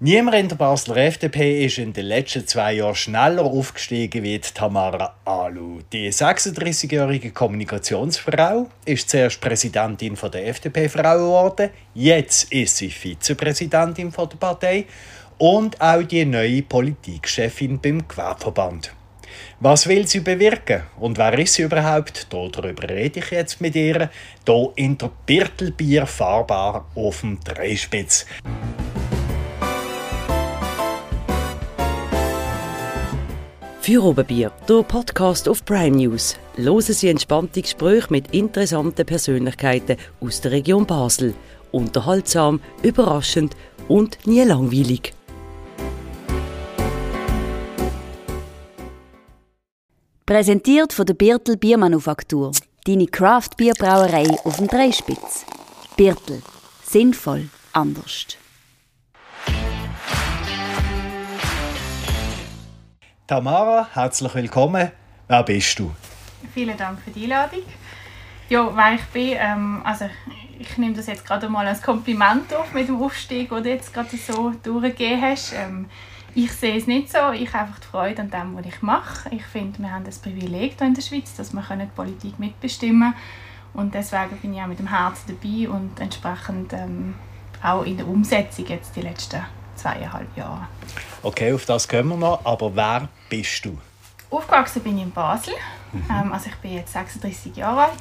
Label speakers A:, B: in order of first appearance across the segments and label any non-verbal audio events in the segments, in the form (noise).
A: Niemand in der Basler FDP ist in den letzten zwei Jahren schneller aufgestiegen wie Tamara Alu. Die 36-jährige Kommunikationsfrau ist zuerst Präsidentin der FDP-Frauen geworden, jetzt ist sie Vizepräsidentin der Partei und auch die neue Politikchefin beim Gewerbeverband. Was will sie bewirken und wer ist sie überhaupt? Darüber rede ich jetzt mit ihr, hier in der Birtelbier fahrbar auf dem Dreispitz.
B: Für Oberbier, der Podcast auf Prime News. Hören Sie entspannte Gespräche mit interessanten Persönlichkeiten aus der Region Basel. Unterhaltsam, überraschend und nie langweilig.
C: Präsentiert von der Birtel Biermanufaktur. Deine Craft-Bierbrauerei auf dem Dreispitz. Birtel. Sinnvoll anders.
A: Tamara, herzlich willkommen. Wer bist du?
D: Vielen Dank für die Einladung. Ja, wer ich bin, ähm, also ich nehme das jetzt gerade mal als Kompliment auf mit dem Aufstieg, den du jetzt gerade so durchgegeben hast. Ähm, ich sehe es nicht so. Ich habe einfach die Freude an dem, was ich mache. Ich finde, wir haben das Privileg hier in der Schweiz, dass wir die Politik mitbestimmen können. Und deswegen bin ich auch mit dem Herzen dabei und entsprechend ähm, auch in der Umsetzung jetzt die letzten zweieinhalb Jahre.
A: Okay, auf das kommen wir noch. Aber wer bist du?
D: Aufgewachsen bin ich in Basel. Mhm. Ähm, also ich bin jetzt 36 Jahre alt.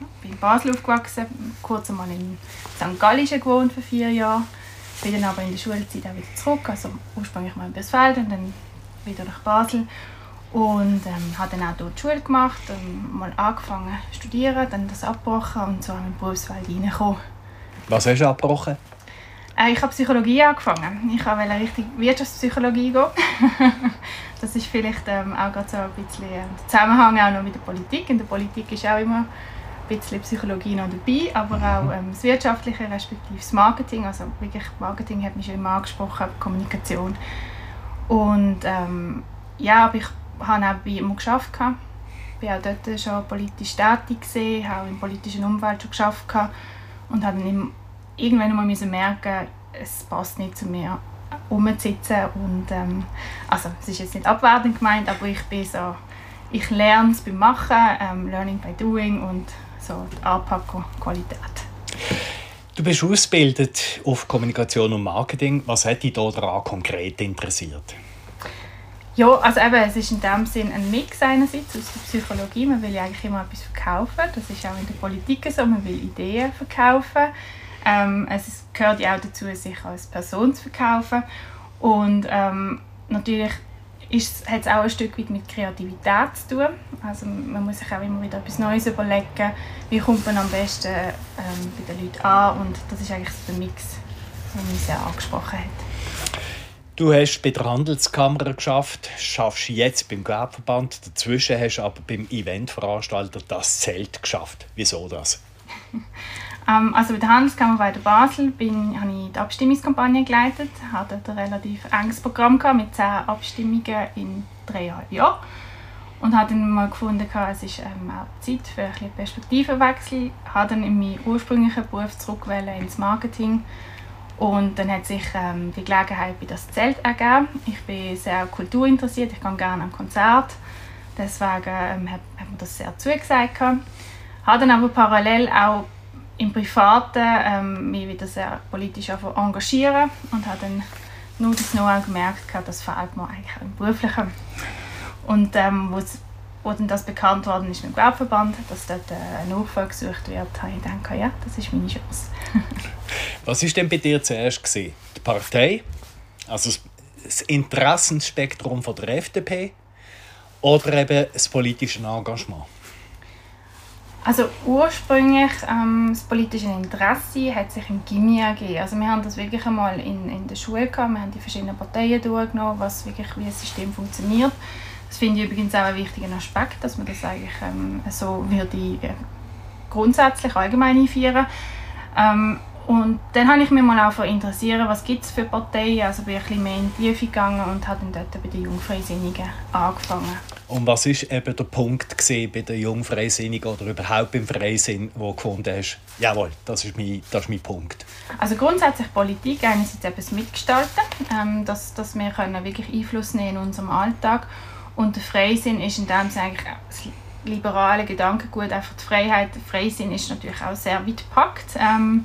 D: Ich bin in Basel aufgewachsen, kurz einmal in St. Gallischen gewohnt für vier Jahre. Bin dann aber in der Schulzeit auch wieder zurück, also ursprünglich mal in Birsfeld und dann wieder nach Basel. Und ähm, habe dann auch dort die Schule gemacht, ähm, mal angefangen zu studieren, dann das abgebrochen und so in die Berufswelt reingekommen.
A: Was hast du abgebrochen?
D: Äh, ich habe Psychologie angefangen. Ich wollte richtig Wirtschaftspsychologie gehen. (laughs) das ist vielleicht ähm, auch gerade so ein bisschen der Zusammenhang auch noch mit der Politik. In der Politik ist auch immer ein bisschen Psychologie noch dabei, aber auch ähm, das Wirtschaftliche respektive das Marketing. Also wirklich Marketing hat mich schon immer angesprochen, Kommunikation. Und ähm, ja, aber ich habe auch bei ihm geschafft. Ich war auch dort schon politisch tätig, habe auch im politischen Umfeld schon geschafft und habe dann irgendwann mal müssen merken, es passt nicht zu mir umzusitzen und ähm, also es ist jetzt nicht abwertend gemeint, aber ich bin so, ich lerne es beim Machen, ähm, Learning by Doing und so die Anpackqualität.
A: Du bist ausgebildet auf Kommunikation und Marketing. Was hat dich daran konkret interessiert?
D: Ja, also eben, es ist in dem Sinn ein Mix einerseits aus der Psychologie. Man will ja eigentlich immer etwas verkaufen. Das ist auch in der Politik so. Man will Ideen verkaufen. Ähm, es gehört ja auch dazu, sich als Person zu verkaufen. Und ähm, natürlich hat es auch ein Stück weit mit Kreativität zu tun. Also man muss sich auch immer wieder etwas Neues überlegen, wie kommt man am besten ähm, bei den Leuten an und das ist eigentlich so der Mix, der mich sehr angesprochen hat.
A: Du hast bei der Handelskammer geschafft, schaffst jetzt beim Gewerbeverband, dazwischen hast du aber beim Eventveranstalter das Zelt geschafft. Wieso das? (laughs)
D: Ähm, also bei der Handelskammer bei der Basel bin, habe ich die Abstimmungskampagne geleitet, hatte ein relativ enges Programm gehabt, mit zehn Abstimmungen in dreieinhalb Jahren und habe dann mal gefunden, es ist ähm, auch Zeit für einen Perspektivenwechsel. Ich habe dann in meinen ursprünglichen Beruf zurück ins Marketing und dann hat sich ähm, die Gelegenheit bei das Zelt ergeben. Ich bin sehr kulturinteressiert, ich gehe gerne an Konzert, deswegen ähm, hat, hat mir das sehr zugesagt. Ich habe dann aber parallel auch im Privaten ähm, mich wieder sehr politisch engagieren und habe dann nur das noch gemerkt, das fehlt mir eigentlich im Beruflichen. Und ähm, wo dann das bekannt worden ist mit dem Gewerbeverband, dass dort äh, ein Nachfolge gesucht wird, habe ich gedacht, ja, das ist meine Chance. (laughs)
A: Was war denn bei dir zuerst? Gewesen? Die Partei, also das Interessenspektrum von der FDP oder eben das politische Engagement?
D: Also ursprünglich ähm, das politische Interesse hat sich im Gimmi ergeben. Also wir haben das wirklich einmal in, in der Schule gehabt. Wir haben die verschiedenen Parteien durchgenommen, was wirklich wie das System funktioniert. Das finde ich übrigens auch einen wichtigen Aspekt, dass man das eigentlich ähm, so würde äh, grundsätzlich allgemein einführen. Ähm, und dann habe ich mich mal auch interessiert, was gibt es für Parteien. Also bin ich ein bisschen mehr in die Tiefe gegangen und habe dann dort bei den Jungfreisinnigen angefangen.
A: Und was ist eben der Punkt bei den Jungfreisinnigen oder überhaupt im Freisinn, wo du gefunden hast, jawohl, das ist mein, das ist mein Punkt?
D: Also grundsätzlich Politik, einerseits das Mitgestalten, ähm, dass, dass wir können wirklich Einfluss nehmen in unserem Alltag und der Freisinn ist in dem Sinne eigentlich das liberale Gedankengut, einfach die Freiheit. Der Freisinn ist natürlich auch sehr weit gepackt. Ähm,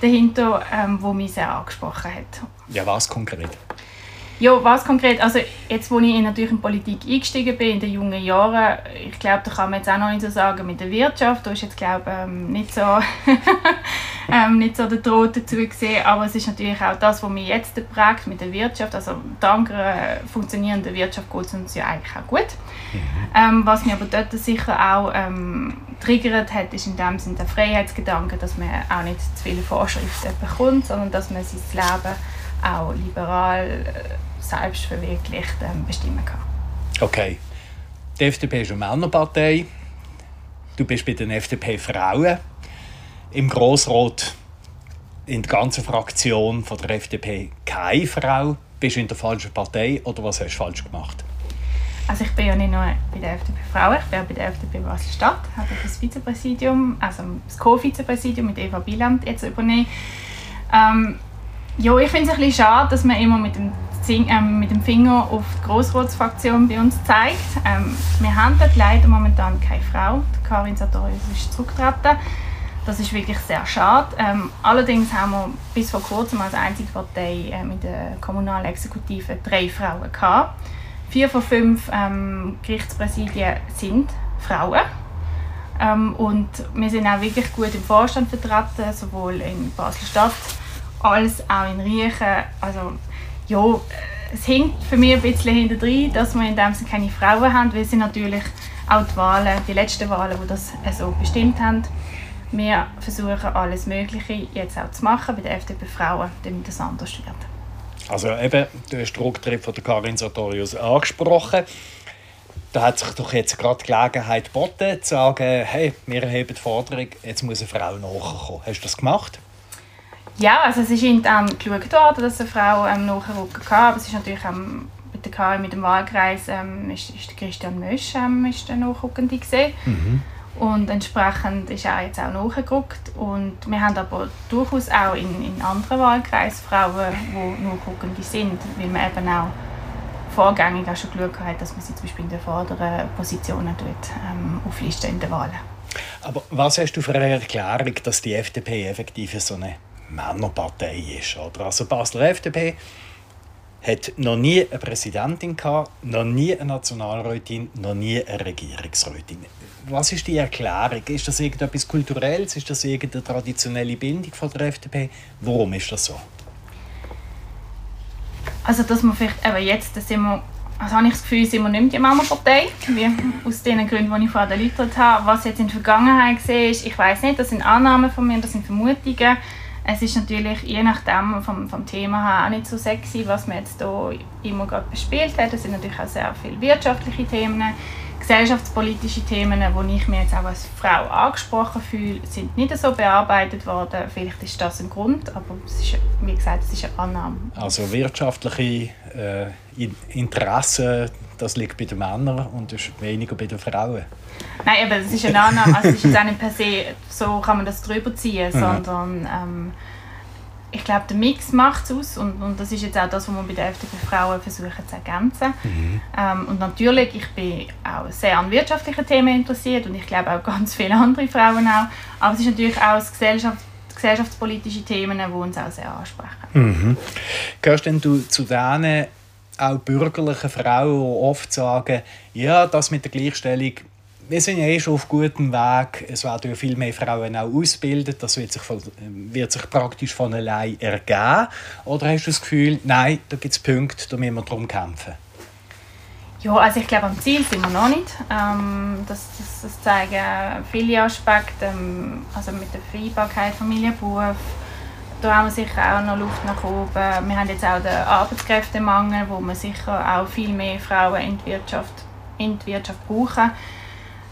D: dahinter, ähm, wo mich sehr angesprochen hat.
A: Ja, was konkret?
D: Ja, was konkret? Also jetzt, wo ich natürlich in Politik eingestiegen bin, in den jungen Jahren, ich glaube, da kann man jetzt auch noch nicht so sagen mit der Wirtschaft, da ist jetzt, glaube ähm, nicht so (laughs) ähm, nicht so der Droht dazu gesehen, aber es ist natürlich auch das, was mich jetzt prägt mit der Wirtschaft. Also dank einer funktionierenden Wirtschaft geht es uns ja eigentlich auch gut. Mhm. Ähm, was mich aber dort sicher auch ähm, triggert hat, ist in dem Sinne der Freiheitsgedanke, dass man auch nicht zu viele Vorschriften bekommt, sondern dass man sein Leben auch liberal, äh, selbstverwirklicht ähm, bestimmen kann.
A: Okay. Die FDP ist eine Männerpartei. Du bist bei den FDP Frauen. Im Grossrat in der ganzen Fraktion von der FDP keine Frau. Bist du in der falschen Partei oder was hast du falsch gemacht?
D: Also ich bin ja nicht nur bei der FDP Frauen, ich bin auch bei der FDP Basel-Stadt, habe das Vizepräsidium, also das Co-Vizepräsidium mit Eva Bieland jetzt übernehmen. Ähm, ja, ich finde es ein bisschen schade, dass man immer mit dem, ähm, mit dem Finger auf die Grossratsfraktion bei uns zeigt. Ähm, wir haben dort leider momentan keine Frau. Die Karin Sartorius ist zurückgetreten. Das ist wirklich sehr schade. Ähm, allerdings haben wir bis vor kurzem als einzige Partei äh, mit der kommunalen Exekutive drei Frauen gehabt. Vier von fünf ähm, Gerichtspräsidien sind Frauen. Ähm, und wir sind auch wirklich gut im Vorstand vertreten, sowohl in Basel-Stadt als auch in Riechen. Also, ja, es hinkt für mich ein bisschen hinterher, dass wir in dem Sinne keine Frauen haben, weil sie natürlich auch die Wahlen, die letzten Wahlen, die das so bestimmt haben. Wir versuchen alles Mögliche jetzt auch zu machen bei den FDP Frauen, damit das anders wird.
A: Also eben, du hast den Rücktritt von der Karin Sartorius angesprochen. Da hat sich doch jetzt gerade die Gelegenheit geboten, zu sagen, hey, wir erheben die Forderung, jetzt muss eine Frau nachkommen. Hast du das gemacht?
D: Ja, also es ist intern geschaut worden, dass eine Frau ähm, nachrücken kann, aber es ist natürlich ähm, mit, der KI, mit dem Wahlkreis ähm, ist, ist Christian Mösch ähm, ist der Nachrückende gesehen. Mhm. Und entsprechend ist er jetzt auch nachgerückt. Und wir haben aber durchaus auch in, in anderen Wahlkreisen Frauen, die nachrückende sind, weil man eben auch vorgängig auch schon geschaut hat, dass man sie zum Beispiel in den vorderen Positionen dort, ähm, auflisten in den Wahlen.
A: Aber was hast du für eine Erklärung, dass die FDP effektiv so eine Männerpartei ist? Oder? Also Basler FDP hat noch nie eine Präsidentin gehabt, noch nie eine Nationalrätin, noch nie eine Regierungsrätin. Was ist die Erklärung? Ist das irgendetwas Kulturelles? Ist das irgendeine traditionelle Bindung von der FDP? Warum ist das so?
D: Also, dass man vielleicht eben jetzt, dass wir, also habe ich das Gefühl, sind wir nicht mehr die Männerpartei, wie aus den Gründen, die ich vorhin erläutert habe. Was jetzt in der Vergangenheit ist, ich weiß nicht, das sind Annahmen von mir, das sind Vermutungen. Es ist natürlich je nachdem vom, vom Thema her auch nicht so sexy, was man jetzt hier immer gerade bespielt hat. Es sind natürlich auch sehr viele wirtschaftliche Themen, gesellschaftspolitische Themen, die ich mir jetzt auch als Frau angesprochen fühle, sind nicht so bearbeitet worden. Vielleicht ist das ein Grund, aber es ist, wie gesagt, es ist eine Annahme.
A: Also wirtschaftliche äh, Interessen, das liegt bei den Männern und ist weniger bei den Frauen.
D: Nein, aber das ist eine Annahme. Also es ist jetzt auch nicht per se, so kann man das drüber ziehen, mhm. sondern ähm, ich glaube, der Mix macht es aus und, und das ist jetzt auch das, was wir bei den FDP Frauen versuchen zu ergänzen. Mhm. Ähm, und natürlich, ich bin auch sehr an wirtschaftlichen Themen interessiert und ich glaube auch ganz viele andere Frauen auch. Aber es ist natürlich auch das Gesellschaft, gesellschaftspolitische Themen, die uns auch sehr ansprechen.
A: Mhm. Gehörst denn du zu denen auch bürgerlichen Frauen, die oft sagen, ja, das mit der Gleichstellung wir sind ja eh schon auf gutem Weg. Es werden ja viel mehr Frauen auch ausgebildet. Das wird sich, von, wird sich praktisch von allein ergeben. Oder hast du das Gefühl, nein, da gibt es Punkte, da müssen wir darum kämpfen?
D: Ja, also ich glaube, am Ziel sind wir noch nicht. Ähm, das, das, das, zeigen viele Aspekte. Ähm, also mit der Vereinbarkeit Familie, Beruf. Da haben wir sicher auch noch Luft nach oben. Wir haben jetzt auch den Arbeitskräftemangel, wo wir sicher auch viel mehr Frauen in die Wirtschaft, in die Wirtschaft brauchen.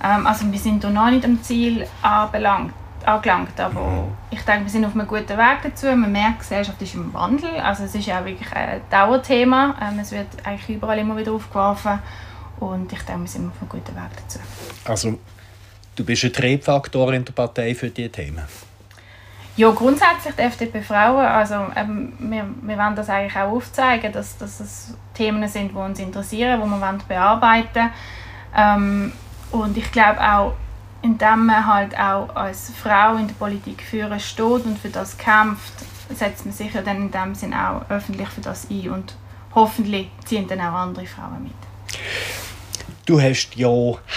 D: Ähm, also wir sind noch nicht am Ziel anbelangt. angelangt. Aber ich denke, wir sind auf einem guten Weg dazu. Man merkt, die Gesellschaft ist im Wandel. Also es ist ja wirklich ein Dauerthema. Ähm, es wird eigentlich überall immer wieder aufgeworfen. Und ich denke, wir sind auf einem guten Weg dazu.
A: Also du bist ein Triebfaktor in der Partei für diese Themen?
D: Ja, grundsätzlich die FDP Frauen, also ähm, wir, wir wollen das eigentlich auch aufzeigen, dass, dass es Themen sind, die uns interessieren, die wir bearbeiten wollen. Ähm, und ich glaube auch, indem man halt auch als Frau in der Politik führen steht und für das kämpft, setzt man sich ja dann in dem Sinn auch öffentlich für das ein und hoffentlich ziehen dann auch andere Frauen mit.
A: Du hast ja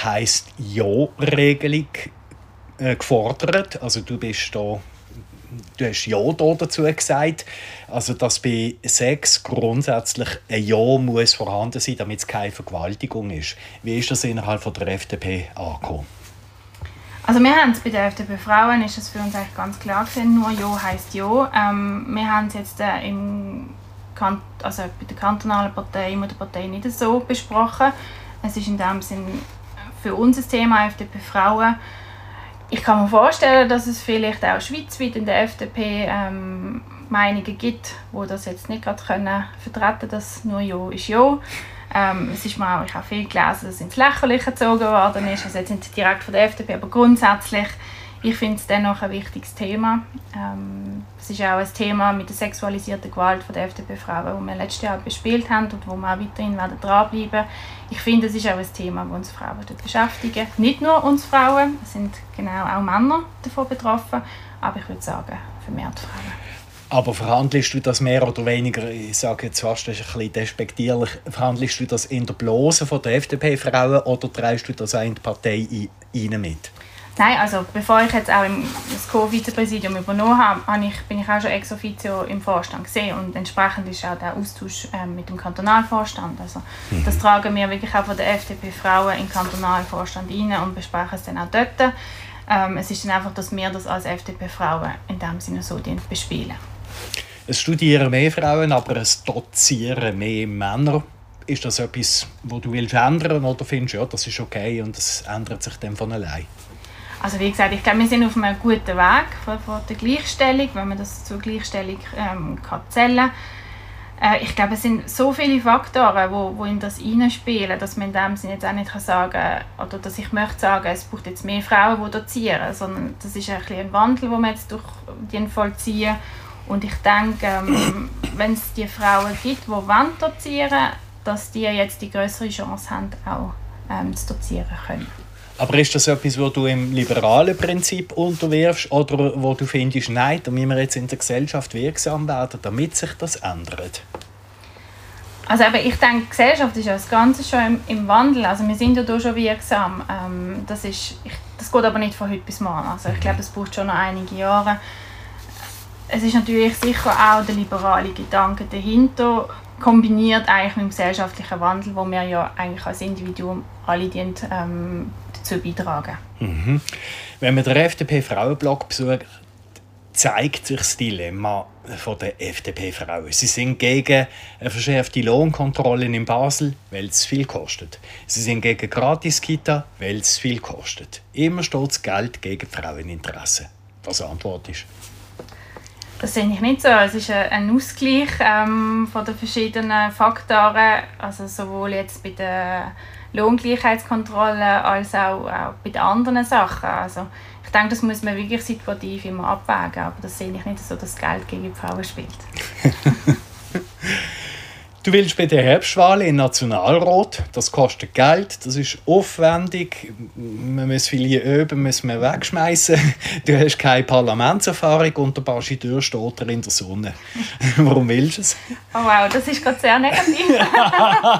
A: heisst ja Regelung äh, gefordert, also du bist da du hast Ja dazu gesagt, also dass bei Sex grundsätzlich ein Ja muss vorhanden sein, damit es keine Vergewaltigung ist. Wie ist das innerhalb von der FDP angekommen?
D: Also wir haben es bei der FDP Frauen, ist es für uns eigentlich ganz klar gewesen, nur Ja heisst Ja. Ähm, wir haben es jetzt äh, im also bei der kantonalen Partei, der Partei nicht so besprochen. Es ist in dem Sinn für uns ein Thema, FDP Frauen. Ich kann mir vorstellen, dass es vielleicht auch schweizweit in der FDP ähm, Meinungen gibt, wo das jetzt nicht gerade können vertreten, dass nur Ja ist Ja. Ähm, es ist mir ich habe viel gelesen, dass es ins Lächerliche gezogen worden ist, also jetzt nicht direkt von der FDP, aber grundsätzlich, ich finde es dennoch ein wichtiges Thema. Ähm, es ist auch ein Thema mit der sexualisierten Gewalt von der FDP-Frauen, das wir letztes Jahr bespielt haben und wo wir auch weiterhin werden dranbleiben Ich finde, es ist auch ein Thema, das uns Frauen beschäftigen. Nicht nur uns Frauen, es sind genau auch Männer davon betroffen, aber ich würde sagen, vermehrt Frauen.
A: Aber verhandelst du das mehr oder weniger, ich sage jetzt fast, das ist ein bisschen despektierlich, verhandelst du das in der Blase von der FDP-Frauen oder trägst du das auch in die Partei rein mit?
D: Nein, also bevor ich jetzt auch das Co-Vizepräsidium übernommen habe, ich, bin ich auch schon ex officio im Vorstand gesehen und entsprechend ist auch der Austausch äh, mit dem Kantonalvorstand. Also mhm. das tragen wir wirklich auch von der FDP-Frauen in den Kantonalvorstand rein und besprechen es dann auch dort. Ähm, es ist dann einfach, dass wir das als FDP-Frauen in dem Sinne so bespielen.
A: Es studieren mehr Frauen, aber es dozieren mehr Männer. Ist das etwas, wo du willst ändern oder findest du, ja, das ist okay und es ändert sich dann von allein?
D: Also wie gesagt, ich glaube, wir sind auf einem guten Weg von, von der Gleichstellung, wenn man das zur Gleichstellung ähm, kann zählen äh, Ich glaube, es sind so viele Faktoren, wo, wo in das hineinspielen, dass man in dem Sinne jetzt auch nicht kann sagen oder dass ich möchte sagen, es braucht jetzt mehr Frauen, die dozieren, sondern das ist ein, ein Wandel, den wir jetzt durch den vollziehen und ich denke, ähm, (coughs) wenn es die Frauen gibt, die wollen dozieren dass die jetzt die größere Chance haben, auch ähm, zu dozieren können.
A: Aber ist das etwas, wo du im liberalen Prinzip unterwirfst oder wo du findest, nein, da müssen wir jetzt in der Gesellschaft wirksam werden, damit sich das ändert?
D: Also aber ich denke, die Gesellschaft ist ja das Ganze schon im, im Wandel. Also wir sind ja da schon wirksam. Ähm, das, ist, ich, das geht aber nicht von heute bis morgen. Also ich glaube, es braucht schon noch einige Jahre es ist natürlich sicher auch der liberale Gedanke dahinter, kombiniert eigentlich mit dem gesellschaftlichen Wandel, wo wir ja eigentlich als Individuum alle dienen, ähm, dazu beitragen.
A: Mhm. Wenn man den FDP-Frauenblock besucht, zeigt sich das Dilemma der FDP-Frauen. Sie sind gegen eine verschärfte Lohnkontrolle in Basel, weil es viel kostet. Sie sind gegen Gratis-Kita, weil es viel kostet. Immer steht das Geld gegen Fraueninteressen. Was die Antwort ist?
D: Das sehe ich nicht so. Es ist ein Ausgleich ähm, von den verschiedenen Faktoren, also sowohl jetzt bei der Lohngleichheitskontrolle als auch, auch bei den anderen Sachen. Also ich denke, das muss man wirklich situativ immer abwägen, aber das sehe ich nicht so, dass Geld gegen die Frauen spielt. (laughs)
A: Du willst bei der Herbstwahl in Nationalrat, das kostet Geld, das ist aufwendig, man muss viel üben, muss man wegschmeißen. Du hast keine Parlamentserfahrung und der Bastideur steht in der Sonne. (laughs) Warum willst du es?
D: Oh wow, das ist gerade sehr negativ (laughs)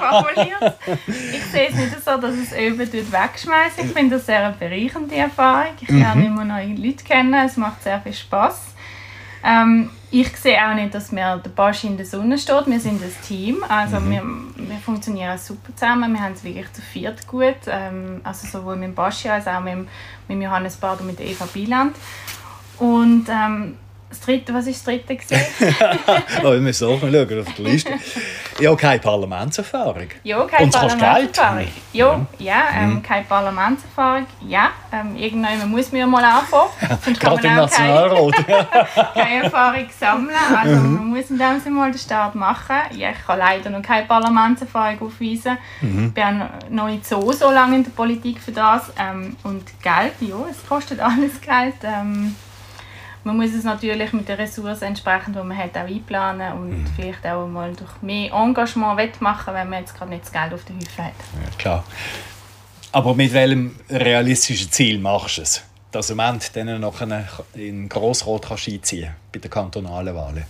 D: formuliert. Ich sehe es nicht so, dass es üben wegschmeißen. Ich finde das sehr eine bereichernde Erfahrung. Ich lerne mhm. immer neue Leute kennen, es macht sehr viel Spass. Ähm, ich sehe auch nicht, dass mir der Baschi in der Sonne steht. Wir sind ein Team, also mhm. wir, wir funktionieren super zusammen. Wir haben es wirklich zu viert gut, ähm, also sowohl mit dem Baschi als auch mit, mit Johannes Bard und mit Eva Bieland. Und ähm, das dritte, was ist das dritte gesehen?
A: oh, (laughs) wir müssen auch mal schauen auf die Liste. Ja, keine Parlamentserfahrung.
D: Ja, keine
A: Und es kostet
D: Parlamentserfahrung.
A: Geld.
D: Ja, ja ähm, keine Parlamentserfahrung. Ja, ähm, irgendwann muss man ja mal anfangen. (laughs) Sonst
A: Gerade im
D: man auch keine,
A: Nationalrat. (laughs)
D: keine Erfahrung sammeln. Also man muss in dem Sinne mal den Start machen. Ja, ich kann leider noch keine Parlamentserfahrung aufweisen. Ich bin noch nicht so, so lange in der Politik für das. Ähm, und Geld, ja, es kostet alles Geld. Ähm, man muss es natürlich mit den Ressourcen entsprechend, die man hat, auch einplanen und vielleicht auch mal durch mehr Engagement wettmachen, wenn man jetzt gerade nicht das Geld auf der Hüfte hat.
A: Ja, klar. Aber mit welchem realistischen Ziel machst du es? Dass du am Ende dann noch in Grossrot kannst einziehen bei den kantonalen Wahlen.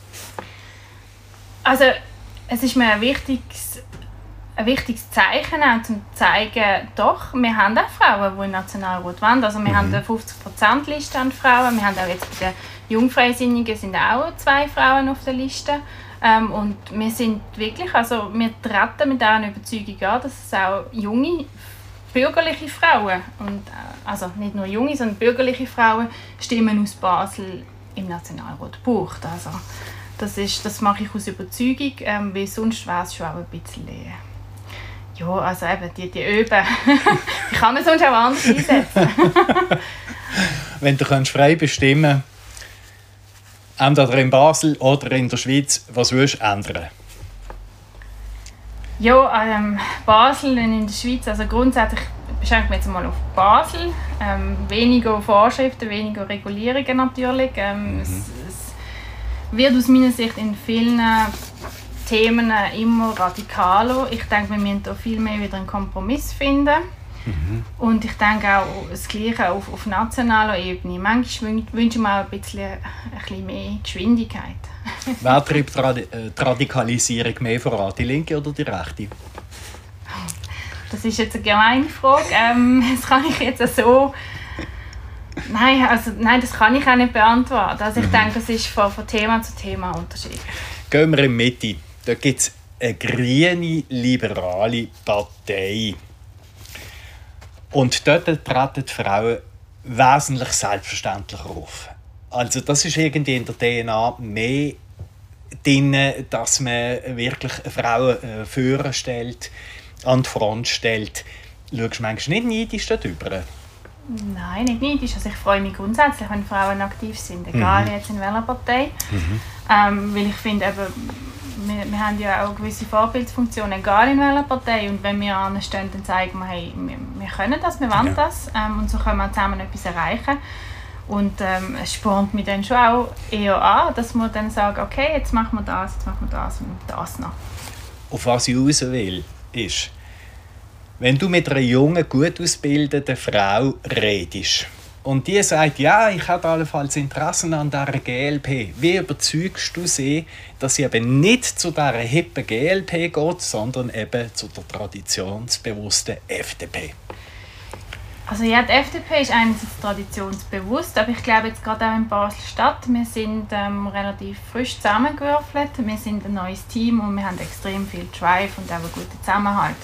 D: Also es ist mir ein wichtiges, ein wichtiges Zeichen, auch zum zeigen, doch, wir haben auch Frauen, die den Nationalrat wollen. Also wir haben eine 50%-Liste an Frauen. Wir haben auch jetzt bei den Jungfreisinnigen sind auch zwei Frauen auf der Liste. Ähm, und wir sind wirklich, also wir treten mit dieser Überzeugung an, dass es auch junge, bürgerliche Frauen, und, äh, also nicht nur junge, sondern bürgerliche Frauen, Stimmen aus Basel im Nationalrat braucht. Also, das, ist, das mache ich aus Überzeugung, ähm, weil sonst wäre es schon auch ein bisschen... Äh, ja, also eben, die, die Öben, (laughs) die kann man sonst auch anders einsetzen. (laughs)
A: Wenn du kannst frei bestimmen entweder in Basel oder in der Schweiz, was willst du ändern?
D: Ja, ähm, Basel und in der Schweiz, also grundsätzlich beschränken wir jetzt mal auf Basel. Ähm, weniger Vorschriften, weniger Regulierungen natürlich. Ähm, es, es wird aus meiner Sicht in vielen Themen immer radikaler. Ich denke, wir müssen da viel mehr wieder einen Kompromiss finden. Und ich denke auch das Gleiche auf, auf nationaler Ebene. Manchmal wün- wünsche ich mir auch ein bisschen, ein bisschen mehr Geschwindigkeit. (laughs)
A: Wer treibt die Radi- äh, die Radikalisierung mehr voran, die linke oder die rechte?
D: Das ist jetzt eine gemeine Frage. Ähm, (laughs) das kann ich jetzt so. Nein, also, nein, das kann ich auch nicht beantworten. Also ich denke, das ist von, von Thema zu Thema unterschiedlich.
A: Gehen wir in die Mitte. Da gibt es eine grüne, liberale Partei. Und dort treten die Frauen wesentlich selbstverständlicher auf. Also das ist irgendwie in der DNA mehr drin, dass man wirklich Frauen äh, führen stellt, an die Front stellt. Schaust du manchmal nicht neidisch darüber?
D: Nein, nicht neidisch. Also ich freue mich grundsätzlich, wenn Frauen aktiv sind, egal jetzt in welcher Partei. Ähm, weil ich finde, eben, wir, wir haben ja auch gewisse Vorbildfunktionen, egal in welcher Partei. Und wenn wir anstehen, dann zeigen wir, hey, wir, wir können das, wir wollen
A: Ja.
D: das. Ähm, und so können wir zusammen etwas erreichen. Und ähm, es spornt mich dann schon auch eher an, dass man dann sagt, okay, jetzt machen wir das, jetzt machen wir das und das noch.
A: auf was ich raus will, ist, wenn du mit einer jungen, gut ausgebildeten Frau redest und die sagt, ja, ich habe allenfalls Interessen an dieser GLP, wie überzeugst du sie, dass sie eben nicht zu dieser hippen GLP geht, sondern eben zu der traditionsbewussten FDP?
D: Also ja, die FDP ist einerseits traditionsbewusst, aber ich glaube jetzt gerade auch in Basel-Stadt, wir sind ähm, relativ frisch zusammengewürfelt, wir sind ein neues Team und wir haben extrem viel Drive und auch einen guten Zusammenhalt.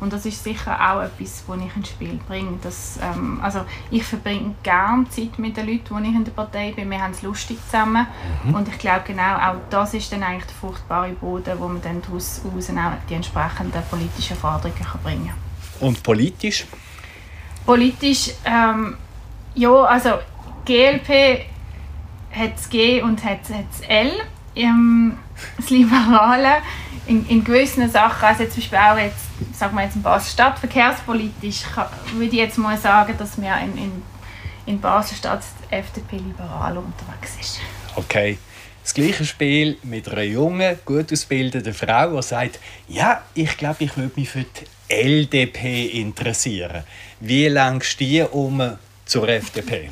D: Und das ist sicher auch etwas, das ich ins Spiel bringe. Das, ähm, also ich verbringe gerne Zeit mit den Leuten, die ich in der Partei bin. Wir haben es lustig zusammen. Und ich glaube genau, auch das ist dann eigentlich der fruchtbare Boden, wo man dann daraus auch die entsprechenden politischen Forderungen kann bringen kann.
A: Und politisch?
D: Politisch, ähm, ja, also GLP hat das G und hat, das L. Ähm, das Liberale in, in gewissen Sachen, also zum Beispiel auch jetzt, sagen wir jetzt in Basel-Stadt, verkehrspolitisch, kann- würde ich jetzt mal sagen, dass wir in, in, in Basel-Stadt die FDP liberal unterwegs ist.
A: Okay. Das gleiche Spiel mit einer jungen, gut ausgebildeten Frau, die sagt, ja, ich glaube, ich würde mich für die LDP interessieren. Wie längst die um zur FDP?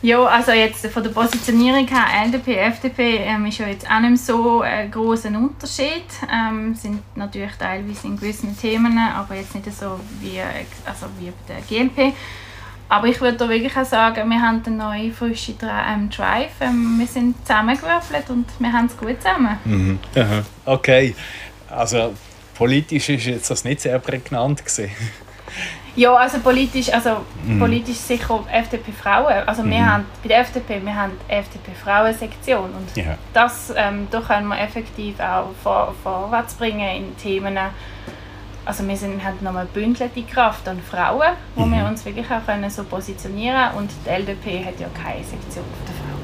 D: Ja, also jetzt von der Positionierung her, LDP, FDP ähm, ist ja jetzt auch nicht so ein grosser Unterschied. Ähm, sind natürlich teilweise in gewissen Themen, aber jetzt nicht so wie, also wie bei der GLP. Aber ich würde da wirklich auch sagen, wir haben eine neue, frische ähm, Drive. Ähm, wir sind zusammengewürfelt und wir haben es gut zusammen.
A: Aha. Okay. Also politisch ist jetzt das nicht sehr prägnant gewesen.
D: Ja, also politisch, also mhm. politisch sicher FDP Frauen. Also mhm. wir haben bei der FDP, wir haben FDP Frauensektion und ja. das, ähm, da können wir effektiv auch vor, vorwärts bringen in Themen. Also wir sind, haben nochmal bündelte Kraft an Frauen, wo mhm. wir uns wirklich auch können so positionieren und die LDP hat ja keine Sektion für die Frauen.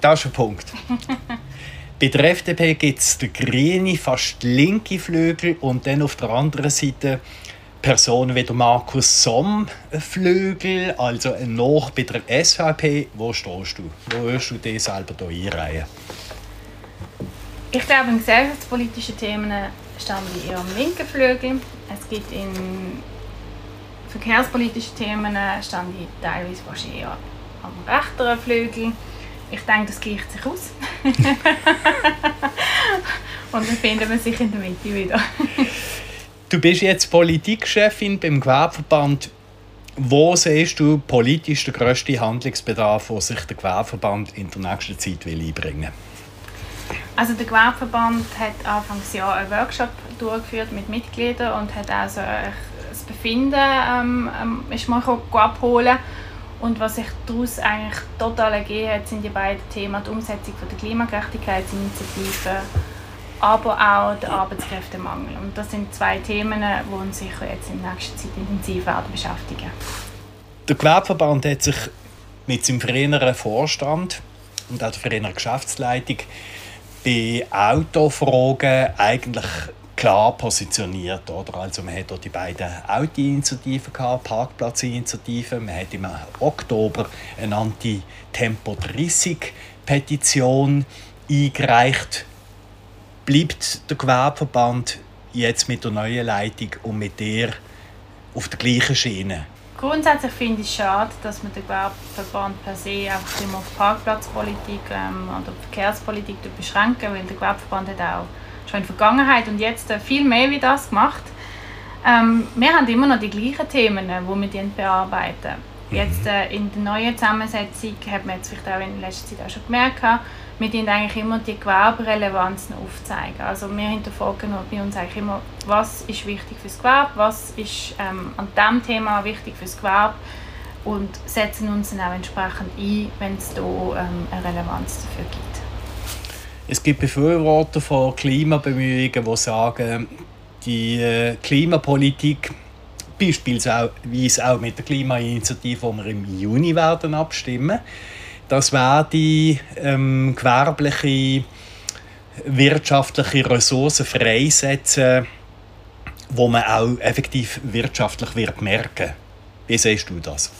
A: Das ist ein Punkt. (laughs) Bei der FDP gibt es den grünen, fast linke Flügel und dann auf der anderen Seite Personen wie der Markus Somm Flügel, also noch bei der SVP. Wo stehst du? Wo wirst du dich selber hier einreihen?
D: Ich glaube, in gesellschaftspolitischen Themen stehen wir eher am linken Flügel. Es gibt in verkehrspolitischen Themen stehen die teilweise wahrscheinlich eher am rechteren Flügel. Ich denke, das gleicht sich aus. (laughs) (laughs) Und dann finden wir sich in der Mitte wieder. (laughs)
A: Du bist jetzt Politikchefin beim Gewerbeverband. Wo siehst du politisch den grössten Handlungsbedarf, den sich der Gewerbeverband in der nächsten Zeit will einbringen will?
D: Also der Gewerbeverband hat Anfangs Jahr einen Workshop durchgeführt mit Mitgliedern und hat also das Befinden ähm, ähm ist mal abholen und was sich daraus eigentlich total ergeben hat, sind die beiden Themen die Umsetzung der Klimagerechtigkeitsinitiative aber auch der Arbeitskräftemangel. Und das sind zwei Themen, die uns sicher jetzt in nächster Zeit intensiv werden beschäftigen.
A: Der Gewerbeverband hat sich mit seinem früheren Vorstand und auch der früheren Geschäftsleitung bei Autofragen eigentlich klar positioniert. Oder? Also man hat die beiden Auto-Initiativen, Parkplatzinitiativen. Man hat im Oktober eine Anti-Tempo-30-Petition eingereicht bleibt der Gewerbeverband jetzt mit der neuen Leitung und mit der auf der gleichen Schiene?
D: Grundsätzlich finde ich es schade, dass man den Gewerbeverband per se einfach immer auf Parkplatzpolitik ähm, oder Verkehrspolitik beschränken, weil der Gewerbeverband hat auch schon in der Vergangenheit und jetzt äh, viel mehr wie das gemacht. Ähm, wir haben immer noch die gleichen Themen, äh, die wir bearbeiten. Jetzt mhm. äh, in der neuen Zusammensetzung hat man jetzt vielleicht auch in letzter Zeit auch schon gemerkt, wir tun eigentlich immer die Gewerberelevanzen aufzeigen. Also wir hinterfragen bei uns eigentlich immer, was ist wichtig fürs Gewerbe, was ist ähm, an diesem Thema wichtig fürs Gewerbe und setzen uns dann auch entsprechend ein, wenn es da ähm, eine Relevanz dafür gibt.
A: Es gibt Befürworter von Klimabemühungen, die sagen, die äh, Klimapolitik beispielsweise auch mit der Klimainitiative, die wir im Juni werden abstimmen das die ähm, gewerbliche, wirtschaftliche Ressourcen freisetzen, wo man auch effektiv wirtschaftlich wird merken. Wie siehst du das?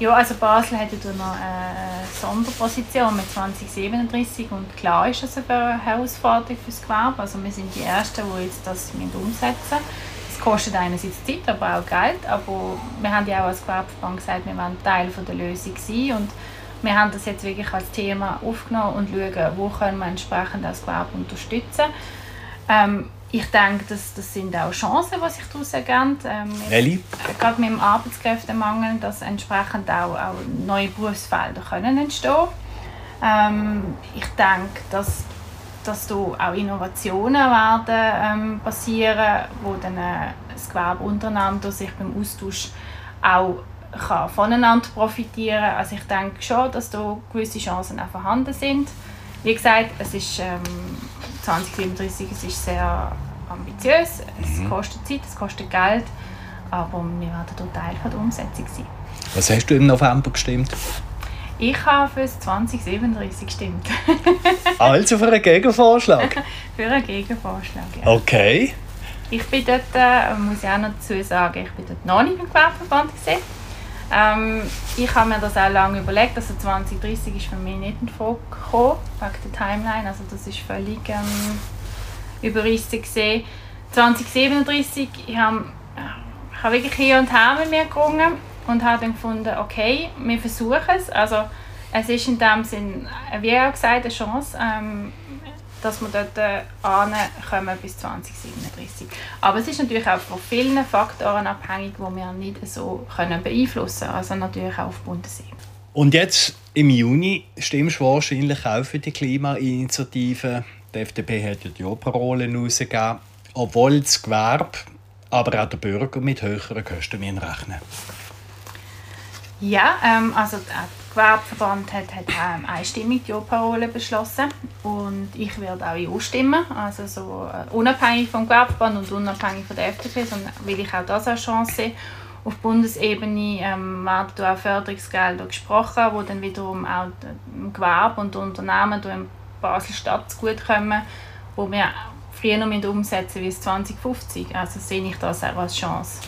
D: Ja, also Basel hat ja noch eine Sonderposition mit 2037 und klar ist das eine Herausforderung für das Gewerbe. Also wir sind die Ersten, die jetzt das umsetzen müssen. Es kostet einerseits Zeit, aber auch Geld. Aber wir haben ja auch als Gewerbeverband gesagt, wir wollen Teil der Lösung sein und wir haben das jetzt wirklich als Thema aufgenommen und schauen, wo können wir entsprechend das Gewerbe unterstützen. Ähm, ich denke, das, das sind auch Chancen, die sich daraus ergeben. Ähm,
A: Welche?
D: Gerade mit dem Arbeitskräftemangel, dass entsprechend auch, auch neue Berufsfelder können entstehen ähm, Ich denke, dass, dass da auch Innovationen werden ähm, passieren, wo dann äh, das Gewerbe untereinander sich beim Austausch auch kann voneinander profitieren. Also ich denke schon, dass da gewisse Chancen auch vorhanden sind. Wie gesagt, es ist ähm, 2037 es ist sehr ambitiös, es mhm. kostet Zeit, es kostet Geld, aber wir werden dort Teil von der Umsetzung sein.
A: Was hast du im November gestimmt?
D: Ich habe für 2037 gestimmt. (laughs)
A: also für einen Gegenvorschlag? (laughs)
D: für einen Gegenvorschlag, ja.
A: Okay.
D: Ich bin dort, äh, muss ich auch noch dazu sagen, ich bin dort noch nicht im Gewerbeverband gesehen. Ähm, ich habe mir das auch lange überlegt, also 2030 ist für mich nicht in Frage wegen der Timeline, also das ist völlig ähm, überrissen gesehen. 2037, ich habe, ich habe wirklich hier und her mit mir gerungen und habe dann gefunden, okay, wir versuchen es, also es ist in dem Sinn, wie auch gesagt, eine Chance, ähm, dass wir dort äh, kommen bis 2037. Aber es ist natürlich auch von vielen Faktoren abhängig, die wir nicht so können beeinflussen können. Also natürlich auch auf Bundesebene.
A: Und jetzt im Juni stimmst du wahrscheinlich auch für die Klimainitiative. Die FDP hat ja die Parolen rausgegeben. Obwohl das Gewerbe aber auch der Bürger mit höheren Kosten rechnen
D: Ja, ähm, also der Gewerbeverband hat, hat ähm, einstimmig die Parole beschlossen und ich werde auch ja stimmen, also so äh, unabhängig vom Gewerbeverband und unabhängig von der FDP, sondern will ich auch das als Chance sehen. Auf Bundesebene ähm, werden auch Förderungsgelder gesprochen, die dann wiederum auch dem Gewerbe und Unternehmen in Basel-Stadt zugutekommen, wo wir früher noch umsetzen wie 2050. Also sehe ich das auch als Chance.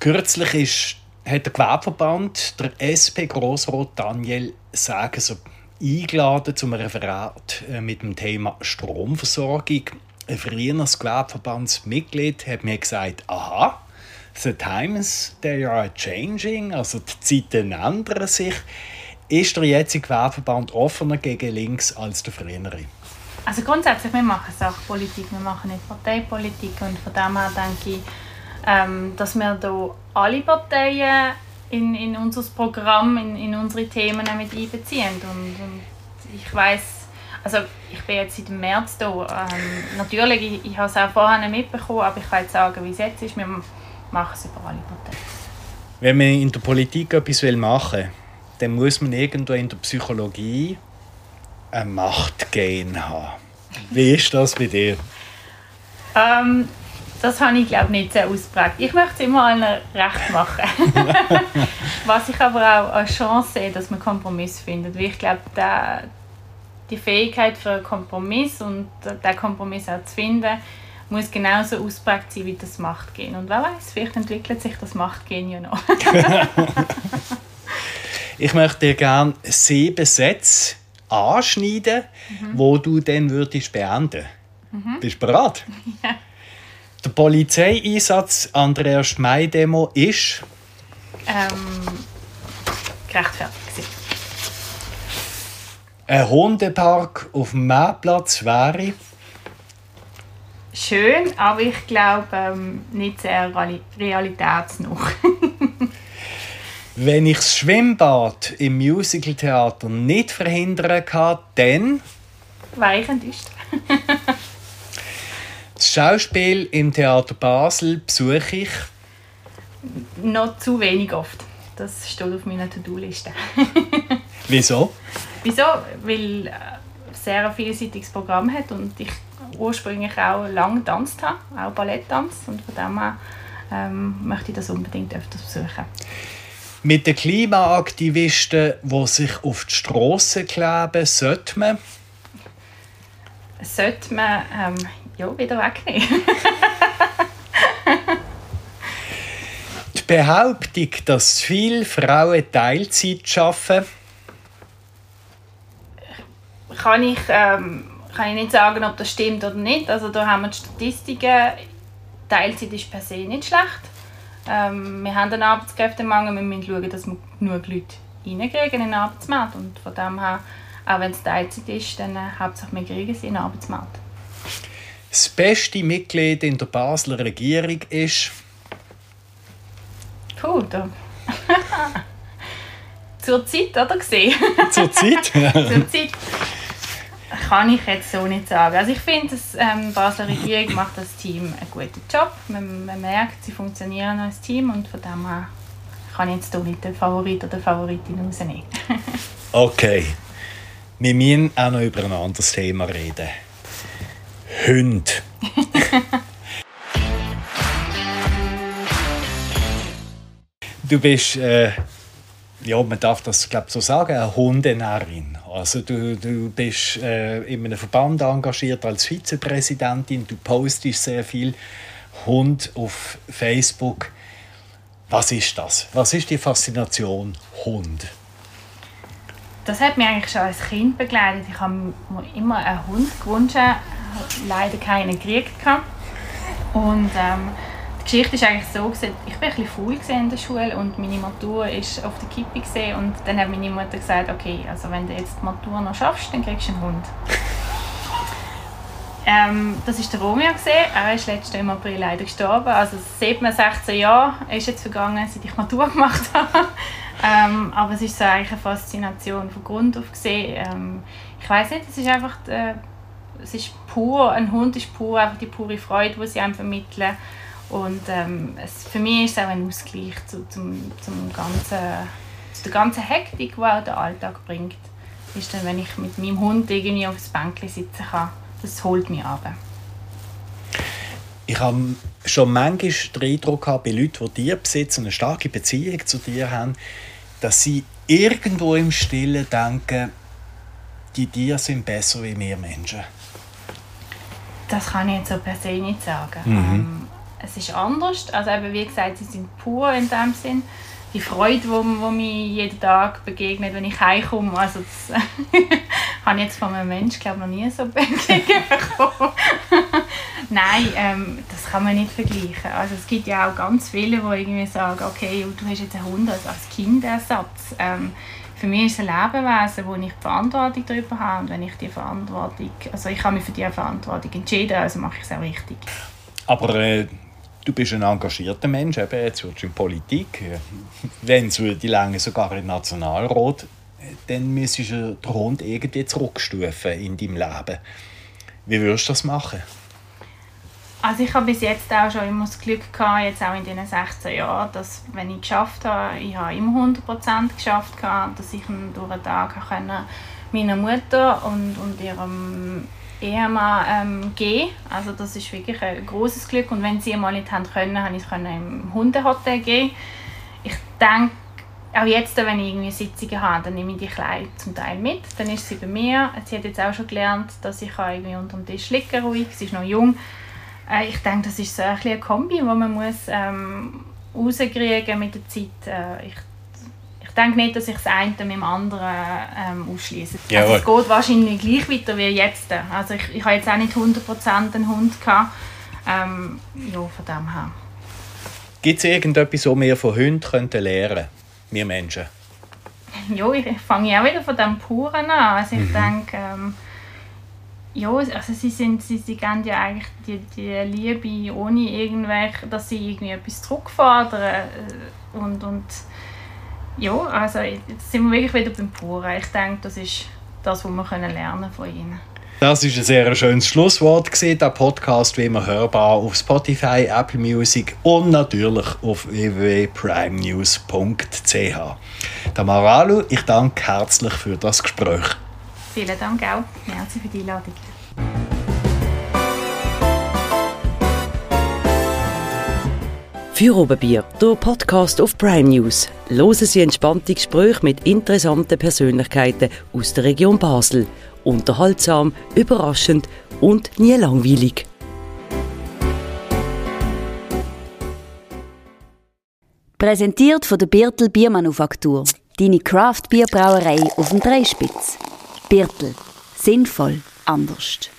A: Kürzlich ist, hat der Gewerbeverband der SP Grossrot Daniel Sagen so eingeladen zum Referat äh, mit dem Thema Stromversorgung. Ein früheres Gewerbeverbandsmitglied hat mir gesagt, aha, the times they are changing, also die Zeiten ändern sich. Ist der jetzige Gewerbeverband offener gegen links als der frühere?
D: Also grundsätzlich, wir machen Sachpolitik, wir machen nicht Parteipolitik und von dem her denke ich, ähm, dass wir hier alle Parteien in, in unser Programm, in, in unsere Themen mit einbeziehen. Und, und ich weiß, also ich bin jetzt seit März hier. Ähm, natürlich, ich, ich habe es auch vorher nicht mitbekommen, aber ich kann jetzt sagen, wie es jetzt ist. Wir machen es über alle Parteien.
A: Wenn man in der Politik etwas machen will, dann muss man irgendwo in der Psychologie ein Machtgehen haben. Wie ist das bei dir?
D: Ähm, das habe ich glaube nicht sehr ausprägt. Ich möchte es immer allen recht machen. (laughs) Was ich aber auch als Chance sehe, dass man Kompromiss findet. Weil ich glaube, der, die Fähigkeit für einen Kompromiss und den Kompromiss auch zu finden, muss genauso ausprägt sein wie das Machtgehen. Und wer weiß, vielleicht entwickelt sich das Machtgehen ja noch. (laughs)
A: ich möchte dir gerne sieben Sätze anschneiden, mhm. wo du dann würdest beenden. Mhm. Bist du bereit? (laughs) Ja. Der Polizeieinsatz an der 1. Mai-Demo ist?
D: Ähm, gerechtfertigt.
A: Ein Hundepark auf dem Marktplatz wäre?
D: Schön, aber ich glaube ähm, nicht sehr realitätsnah. (laughs)
A: Wenn ich das Schwimmbad im Musicaltheater nicht verhindern kann, dann...
D: Wäre ich enttäuscht. (laughs)
A: das Schauspiel im Theater Basel besuche ich...
D: Noch zu wenig oft. Das steht auf meiner To-Do-Liste. (laughs)
A: Wieso?
D: Wieso? Weil es sehr ein vielseitiges Programm hat und ich ursprünglich auch lange getanzt habe, auch Balletttanz. Und von dem her ähm, möchte ich das unbedingt öfters besuchen
A: mit den Klimaaktivisten, die sich auf die Straße kleben, sollte man?
D: Sollte man ähm, ja, wieder wegnehmen.
A: die Behauptung, dass viele Frauen Teilzeit arbeiten,
D: kann ich, ähm, kann ich nicht sagen, ob das stimmt oder nicht. Also da haben wir die Statistiken. Teilzeit ist per se nicht schlecht. Ähm, wir haben einen Arbeitskräftemangel, wir müssen schauen, dass wir genug Leute reinkriegen in den Arbeitsmarkt. Und von dem her, auch wenn es Teilzeit ist, dann äh, hauptsächlich wir kriegen sie in den Arbeitsmarkt.
A: Das beste Mitglied in der Basler Regierung ist?
D: Puh, da. (laughs) Zur Zeit, oder? Gesehen? (laughs)
A: Zur Zeit? (laughs)
D: Zur Zeit kann ich jetzt so nicht sagen. Also ich finde, die ähm, Basler Regierung macht das Team einen guten Job. Man, man, merkt, sie funktionieren als Team und von dem her kann ich jetzt hier nicht den Favorit oder Favoritin rausnehmen.
A: okay. Wir müssen auch noch über ein anderes Thema reden. Hunde. du bist, äh, ja, man darf das glaub, so sagen, eine Hundenärin. Also du, du bist äh, in einem Verband engagiert als Vizepräsidentin, du postest sehr viel Hund auf Facebook. Was ist das? Was ist die Faszination Hund?
D: Das hat mich eigentlich schon als Kind begleitet. Ich habe mir immer einen Hund gewünscht, leider keinen gekriegt. Und ähm, Geschichte ist eigentlich so, ich war ein bisschen faul in der Schule und meine Matur ist auf der Kippe gesehen und dann hat meine Mutter gesagt, okay, also wenn du jetzt die Matur noch schaffst, dann kriegst du einen Hund. (laughs) ähm, das ist der Romeo gesehen. Er ist letztes Jahr im April leider gestorben. Also 16 Jahre ist jetzt vergangen, seit ich Matur (laughs) gemacht habe. ähm, aber es ist so eigentlich eine Faszination von Grund auf gesehen. Ähm, ich weiß nicht, es ist einfach, äh, es ist pur, ein Hund ist pur, einfach die pure Freude, die sie einem vermitteln Und ähm, es, für mich ist es auch ein Ausgleich zu, zum, zum ganzen, zu der ganzen Hektik, die auch der Alltag bringt. Ist dann, wenn ich mit meinem Hund irgendwie auf das Bänkchen sitzen kann, das holt mich ab.
A: Ich habe schon manchmal den Eindruck gehabt, bei Leuten, die Tiere besitzen und eine starke Beziehung zu dir haben, dass sie irgendwo im Stillen denken, die Tiere sind besser wie wir Menschen.
D: Das kann ich jetzt so per se nicht sagen.
A: Mhm.
D: Ähm, es ist anders. Also eben, wie gesagt, sie sind pur in dem Sinn. Die Freude, die, die mir jeden Tag begegnet, wenn ich heimkomme, also das (laughs) habe ich jetzt von einem Menschen glaube noch nie so begegnet (laughs) bekommen. (laughs) Nein, ähm, das kann man nicht vergleichen. Also es gibt ja auch ganz viele, die irgendwie sagen, okay, du hast jetzt einen Hund als, als Kindersatz. Ähm, für mich ist es ein Lebewesen, wo ich die Verantwortung darüber habe und wenn ich die Verantwortung, also ich habe mich für die Verantwortung entschieden, also mache ich es auch richtig.
A: Aber äh, du bist ein engagierter Mensch, eben, jetzt wirst du in Politik. Wenn es die lange sogar im Nationalrat, dann müsstest du den Hund irgendwie zurückstufen in deinem Leben. Wie würdest du das machen?
D: Also ich habe bis jetzt auch schon immer das Glück gehabt, jetzt auch in diesen 16 Jahren, dass wenn ich geschafft habe, ich habe immer 100% geschafft gehabt, dass ich durch den Tag können meiner Mutter und, und ihrem Ehemann ähm, gehen. Also das ist wirklich ein großes Glück und wenn sie einmal nicht haben können, habe ich es im Hundehotel gehen. Ich denke auch jetzt, wenn ich irgendwie Sitzungen habe, dann nehme ich die Kleid zum Teil mit. Dann ist sie bei mir. Sie hat jetzt auch schon gelernt, dass ich irgendwie unter dem Tisch liegen ruhig. Sie ist noch jung. Äh, ich denke, das ist so ein eine Kombi, die man muss ähm, rauskriegen mit der Zeit. Äh, ich, ich denke nicht, dass ich das eine mit dem anderen ähm, ausschließe. Also es geht wahrscheinlich gleich weiter wie jetzt. Also ich, ich habe jetzt auch nicht 100% einen Hund gehabt. Ähm, ja, von dem her.
A: Gibt es irgendetwas, was wir von Hunden könnten lernen könnten, wir Menschen? (laughs)
D: Ja, ich fange auch wieder von dem Puren an. Also ich mhm. denke, ähm, ja, also sie, sind, sie, sie geben ja eigentlich die, die Liebe ohne irgendwelche, dass sie irgendwie etwas zurückfordern äh, und, und ja, also jetzt sind wir wirklich wieder beim Puren. Ich denke, das ist das, was wir können lernen von ihnen.
A: Das ist ein sehr schönes Schlusswort. Der Podcast wie immer hörbar auf Spotify, Apple Music und natürlich auf www.primenews.ch. Tamara Alu, ich danke herzlich für das Gespräch.
D: Vielen Dank auch. Merci für die Einladung.
B: Für Oberbier, der Podcast auf Prime News. Hören Sie entspannte Gespräche mit interessanten Persönlichkeiten aus der Region Basel. Unterhaltsam, überraschend und nie langweilig.
C: Präsentiert von der Birtel Biermanufaktur. Deine Craft Bierbrauerei auf dem Dreispitz. Birtel. Sinnvoll anders.